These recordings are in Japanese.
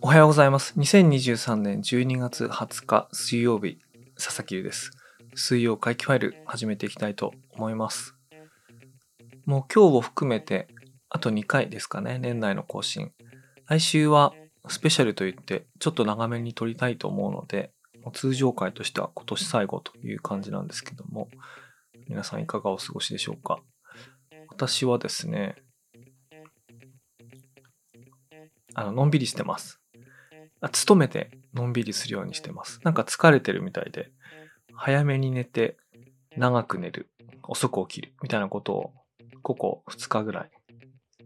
おはようございます。2023年12月20日水曜日、佐々木優です。水曜回帰ファイル始めていきたいと思います。もう今日を含めてあと2回ですかね、年内の更新。来週はスペシャルといってちょっと長めに撮りたいと思うので、通常回としては今年最後という感じなんですけども、皆さんいかがお過ごしでしょうか？私はですね、あの、のんびりしてます。あ勤めてのんびりするようにしてます。なんか疲れてるみたいで、早めに寝て、長く寝る、遅く起きるみたいなことを、ここ2日ぐらい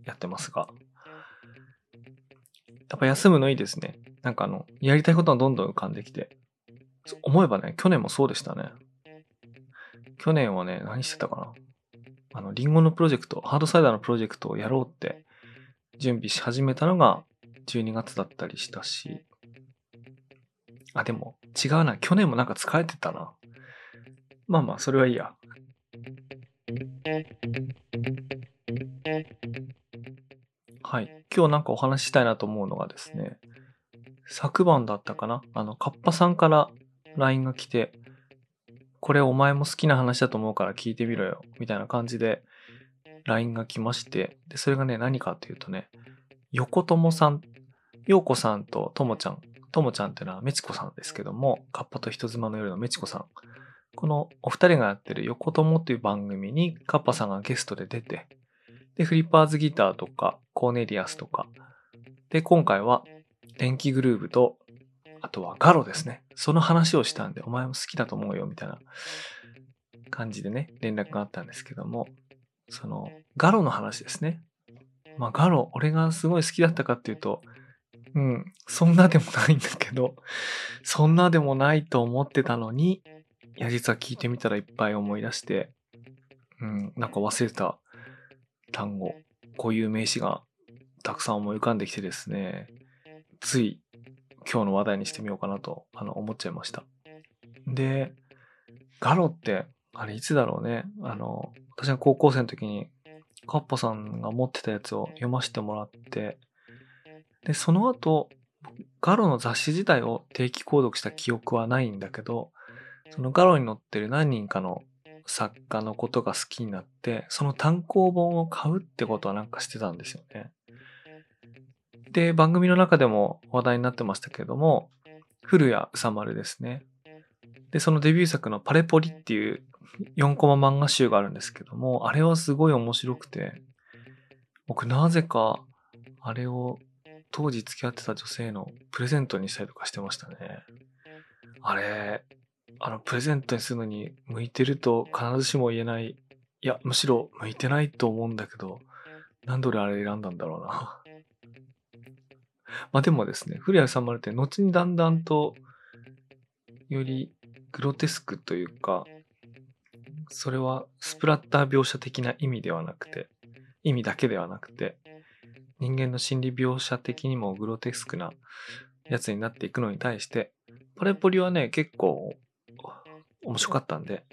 やってますが、やっぱ休むのいいですね。なんかあの、やりたいことがどんどん浮かんできて、思えばね、去年もそうでしたね。去年はね、何してたかな。あの、リンゴのプロジェクト、ハードサイダーのプロジェクトをやろうって準備し始めたのが12月だったりしたし、あ、でも違うな。去年もなんか疲れてたな。まあまあ、それはいいや。はい。今日なんかお話ししたいなと思うのがですね、昨晩だったかなあの、カッパさんから LINE が来て、これお前も好きな話だと思うから聞いてみろよ、みたいな感じで LINE が来まして、で、それがね、何かっていうとね、横友さん、陽子さんとともちゃん、ともちゃんっていうのはメチコさんですけども、カッパと人妻の夜のメチコさん。このお二人がやってる横友っていう番組にカッパさんがゲストで出て、で、フリッパーズギターとか、コーネリアスとか、で、今回は電気グルーヴと、あとはガロですね。その話をしたんで、お前も好きだと思うよ、みたいな感じでね、連絡があったんですけども、その、ガロの話ですね。まあ、ガロ、俺がすごい好きだったかっていうと、うん、そんなでもないんだけど、そんなでもないと思ってたのに、いや、実は聞いてみたらいっぱい思い出して、うん、なんか忘れた単語、こういう名詞がたくさん思い浮かんできてですね、つい今日の話題にしてみようかなとあの思っちゃいました。で、ガロって、あれいつだろうね。あの、私が高校生の時にカッパさんが持ってたやつを読ませてもらって、で、その後、ガロの雑誌自体を定期購読した記憶はないんだけど、そのガロに載ってる何人かの作家のことが好きになって、その単行本を買うってことはなんかしてたんですよね。で、番組の中でも話題になってましたけれども、古谷宇佐丸ですね。で、そのデビュー作のパレポリっていう4コマ漫画集があるんですけども、あれはすごい面白くて、僕なぜかあれを当時付き合ってた女性のプレゼントにしたりとかしてましたね。あれ、あの、プレゼントにするのに向いてると必ずしも言えない。いや、むしろ向いてないと思うんだけど、何で俺あれ選んだんだろうな。まあでもですね、古谷さんまるって後にだんだんと、よりグロテスクというか、それはスプラッター描写的な意味ではなくて、意味だけではなくて、人間の心理描写的にもグロテスクなやつになっていくのに対して、パレポリはね、結構面白かったんで、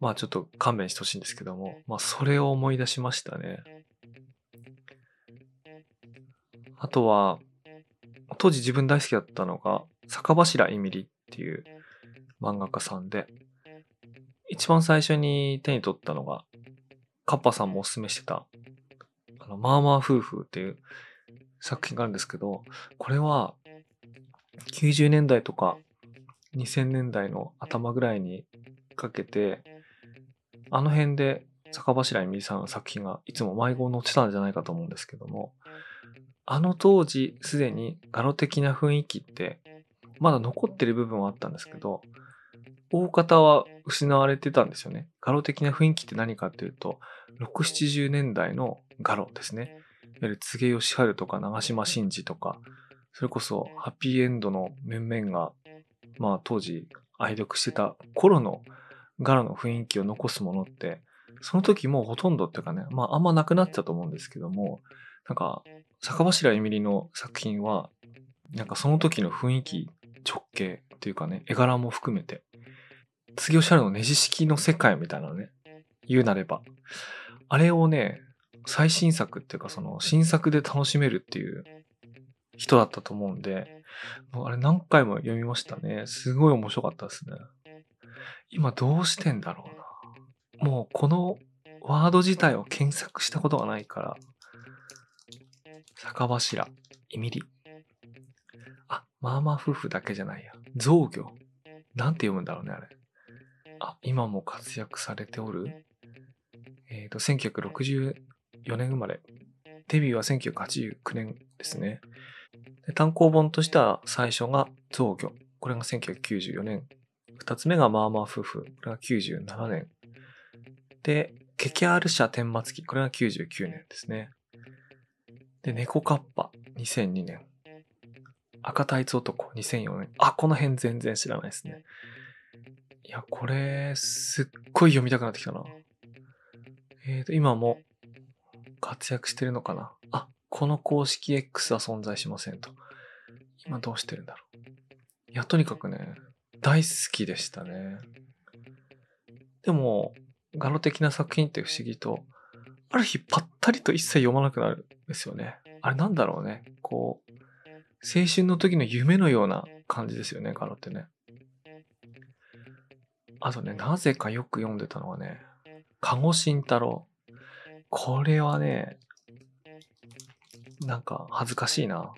まあちょっと勘弁してほしいんですけども、まあそれを思い出しましたね。あとは、当時自分大好きだったのが、坂柱エミリっていう漫画家さんで、一番最初に手に取ったのが、カッパさんもおすすめしてた、あの、まあまあ夫婦っていう作品があるんですけど、これは、90年代とか2000年代の頭ぐらいにかけて、あの辺で坂柱みりさんの作品がいつも迷子載ってたんじゃないかと思うんですけども、あの当時すでにガロ的な雰囲気ってまだ残ってる部分はあったんですけど、大方は失われてたんですよね。ガロ的な雰囲気って何かっていうと、6、70年代のガロですね。いわゆる柘植義治とか長島真司とか、それこそハッピーエンドの面々が、まあ当時愛読してた頃のガロの雰囲気を残すものって、その時もほとんどっていうかね、まああんまなくなっちゃうと思うんですけども、なんか、坂柱エミリの作品は、なんかその時の雰囲気、直径っていうかね、絵柄も含めて、次おっしゃるのネジ式の世界みたいなのね。言うなれば。あれをね、最新作っていうかその新作で楽しめるっていう人だったと思うんで、もうあれ何回も読みましたね。すごい面白かったですね。今どうしてんだろうな。もうこのワード自体を検索したことがないから、酒柱、イミリ。あ、まあまあ夫婦だけじゃないや。造魚。なんて読むんだろうね、あれ。あ、今も活躍されておるえっ、ー、と、1964年生まれ。デビューは1989年ですね。で単行本としては最初が造魚。これが1994年。二つ目がまあまあ夫婦。これが97年。で、ケケアール社天末期。これが99年ですね。で、猫カッパ。2002年。赤タイツ男。2004年。あ、この辺全然知らないですね。いや、これ、すっごい読みたくなってきたな。えっ、ー、と、今も活躍してるのかなあ、この公式 X は存在しませんと。今どうしてるんだろう。いや、とにかくね、大好きでしたね。でも、ガロ的な作品って不思議と、ある日ぱったりと一切読まなくなるんですよね。あれなんだろうね。こう、青春の時の夢のような感じですよね、ガロってね。あとね、なぜかよく読んでたのはね、籠慎太郎。これはね、なんか恥ずかしいな。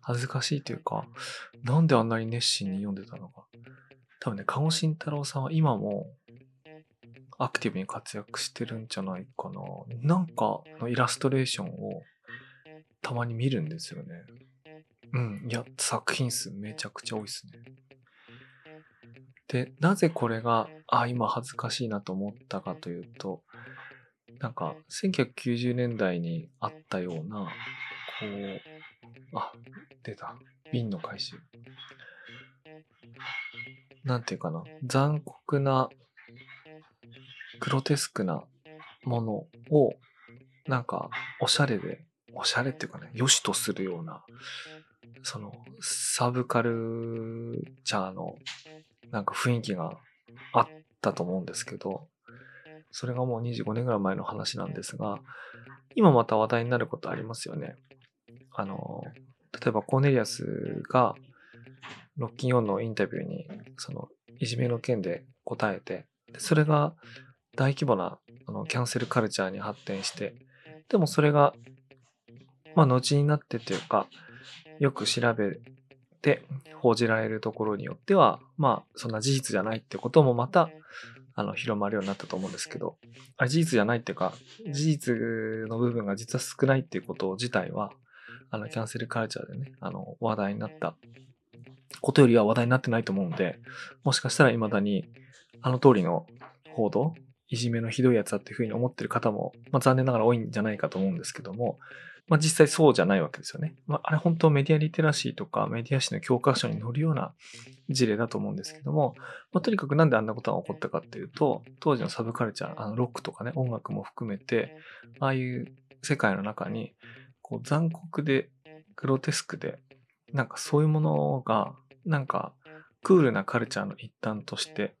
恥ずかしいというか、なんであんなに熱心に読んでたのか。多分ね、籠慎太郎さんは今もアクティブに活躍してるんじゃないかな。なんかのイラストレーションをたまに見るんですよね。うん。いや、作品数めちゃくちゃ多いですね。で、なぜこれが、あ、今恥ずかしいなと思ったかというと、なんか、1990年代にあったような、こう、あ、出た。瓶の回収。なんていうかな。残酷な、グロテスクなものを、なんか、おしゃれで、おしゃれっていうかね、良しとするような、その、サブカルチャーのなんか雰囲気があったと思うんですけど、それがもう25年ぐらい前の話なんですが、今また話題になることありますよね。あの、例えばコーネリアスがロッキンオンのインタビューに、その、いじめの件で答えて、それが大規模なあのキャンセルカルチャーに発展して、でもそれが、まあ、後になってというか、よく調べて報じられるところによっては、まあ、そんな事実じゃないってこともまた、あの、広まるようになったと思うんですけど、あ事実じゃないっていうか、事実の部分が実は少ないっていうこと自体は、あの、キャンセルカルチャーでね、あの、話題になったことよりは話題になってないと思うんで、もしかしたら未だに、あの通りの報道、いじめのひどいやつだっていうふうに思ってる方も、まあ、残念ながら多いんじゃないかと思うんですけども、まあ、実際そうじゃないわけですよね。まあ、あれ本当メディアリテラシーとかメディア誌の教科書に載るような事例だと思うんですけども、まあ、とにかくなんであんなことが起こったかっていうと、当時のサブカルチャー、あのロックとかね、音楽も含めて、ああいう世界の中に、こう残酷でグロテスクで、なんかそういうものが、なんかクールなカルチャーの一端として、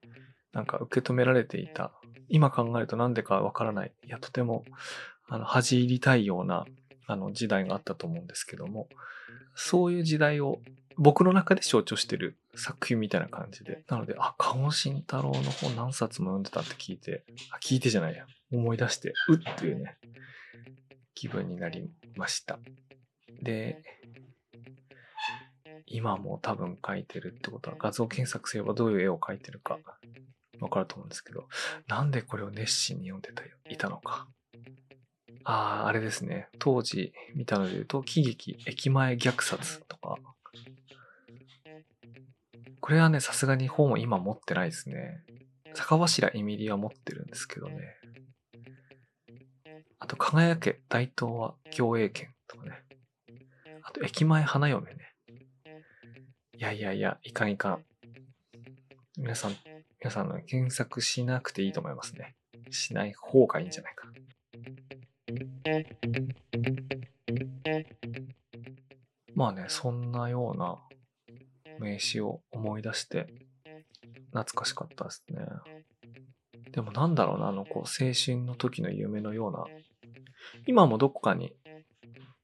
なんか受け止められていた。今考えるとなんでかわからない。いや、とても、あの、恥じ入りたいようなあの時代があったと思うんですけども、そういう時代を僕の中で象徴してる作品みたいな感じで。なので、あ、鴨慎太郎の本何冊も読んでたって聞いて、あ、聞いてじゃないや。思い出して、うっていうね、気分になりました。で、今も多分描いてるってことは画像検索すればどういう絵を描いてるかわかると思うんですけど、なんでこれを熱心に読んでたいたのか。ああ、あれですね。当時見たので言うと、喜劇、駅前虐殺とか。これはね、さすがに本を今持ってないですね。坂柱エミリは持ってるんですけどね。あと、輝け大東は共栄圏とかね。あと、駅前花嫁ね。いやいやいや、いかんいかん。皆さん、皆さんの検索しなくていいと思いますね。しない方がいいんじゃないか。まあね、そんなような名詞を思い出して、懐かしかったですね。でもなんだろうな、あの、こう、青春の時の夢のような、今もどこかに、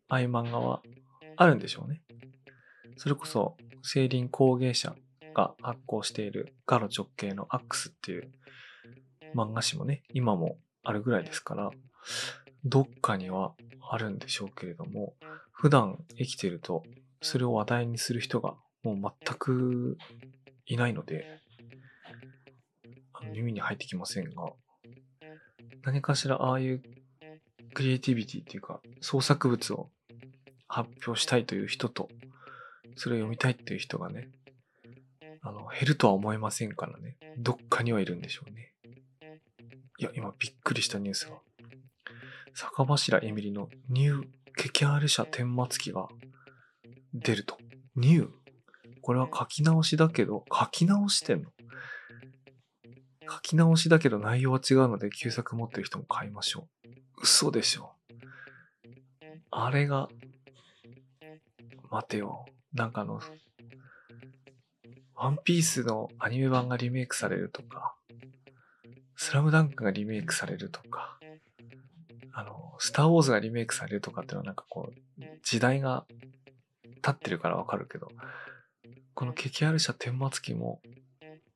ああいう漫画はあるんでしょうね。それこそ、青林工芸社が発行しているガロ直系のアックスっていう漫画誌もね、今もあるぐらいですから、どっかにはあるんでしょうけれども、普段生きてると、それを話題にする人がもう全くいないので、あの耳に入ってきませんが、何かしらああいうクリエイティビティっていうか創作物を発表したいという人と、それを読みたいっていう人がね、あの、減るとは思いませんからね、どっかにはいるんでしょうね。いや、今びっくりしたニュースが。坂柱エミリのニューケキャール社顛末期が出ると。ニュー？これは書き直しだけど、書き直してんの？書き直しだけど内容は違うので旧作持ってる人も買いましょう。嘘でしょ。あれが、待てよ。なんかあの、ワンピースのアニメ版がリメイクされるとか、スラムダンクがリメイクされるとか、あの、スターウォーズがリメイクされるとかっていうのはなんかこう、時代が経ってるからわかるけど、この激ある者天末期も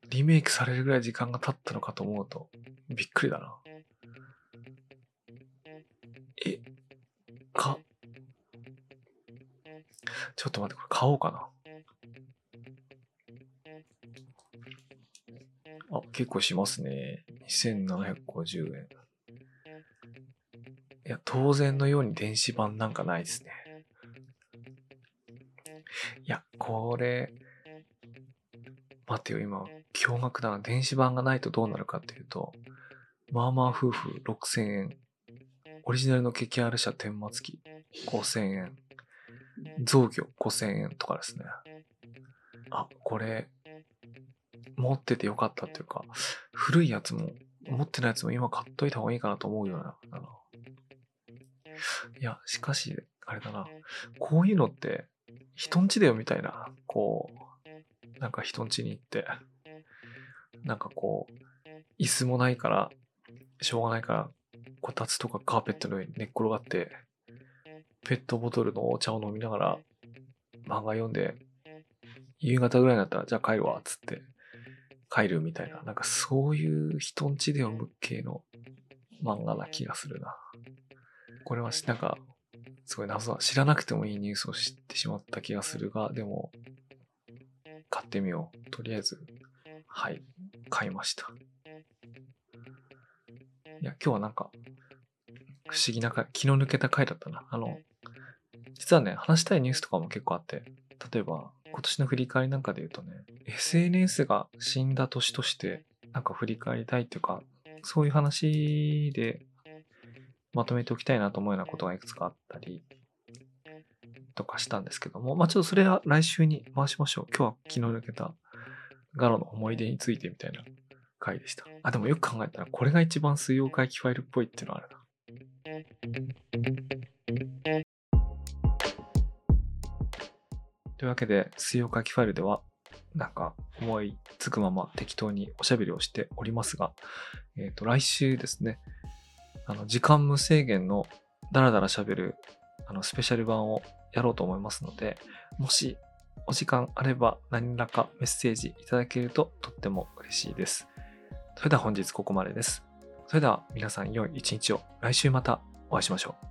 リメイクされるぐらい時間が経ったのかと思うと、びっくりだな。え、か、ちょっと待って、これ買おうかな。結構しますね。2750円。いや、当然のように電子版なんかないですね。いや、これ、待ってよ、今、驚愕だな。電子版がないとどうなるかっていうと、まあまあ夫婦6000円。オリジナルのケキ R 社天末期5000円。増魚5000円とかですね。あ、これ、持っててよかったっていうか、古いやつも、持ってないやつも今買っといた方がいいかなと思うような。いや、しかし、あれだな。こういうのって、人んちだよみたいな。こう、なんか人んちに行って、なんかこう、椅子もないから、しょうがないから、こたつとかカーペットの上に寝っ転がって、ペットボトルのお茶を飲みながら、漫画読んで、夕方ぐらいになったら、じゃあ帰るわ、つって、帰るみたいな、なんかそういう人んちで読む系の漫画な気がするな。これはなんか、すごい謎だ。知らなくてもいいニュースを知ってしまった気がするが、でも、買ってみよう。とりあえず、はい、買いました。いや、今日はなんか、不思議な回、気の抜けた回だったな。あの、実はね、話したいニュースとかも結構あって、例えば、今年の振り返りなんかで言うとね、SNS が死んだ年として、なんか振り返りたいっていうか、そういう話でまとめておきたいなと思うようなことがいくつかあったりとかしたんですけども、まあちょっとそれは来週に回しましょう。今日は気の抜けたガロの思い出についてみたいな回でした。あ、でもよく考えたらこれが一番水曜回帰ファイルっぽいっていうのはあるな。というわけで、水曜回帰ファイルでは、なんか思いつくまま適当におしゃべりをしておりますが、えっ、ー、と、来週ですね、あの、時間無制限のダラダラ喋る、あの、スペシャル版をやろうと思いますので、もしお時間あれば何らかメッセージいただけるととっても嬉しいです。それでは本日ここまでです。それでは皆さん良い一日を来週またお会いしましょう。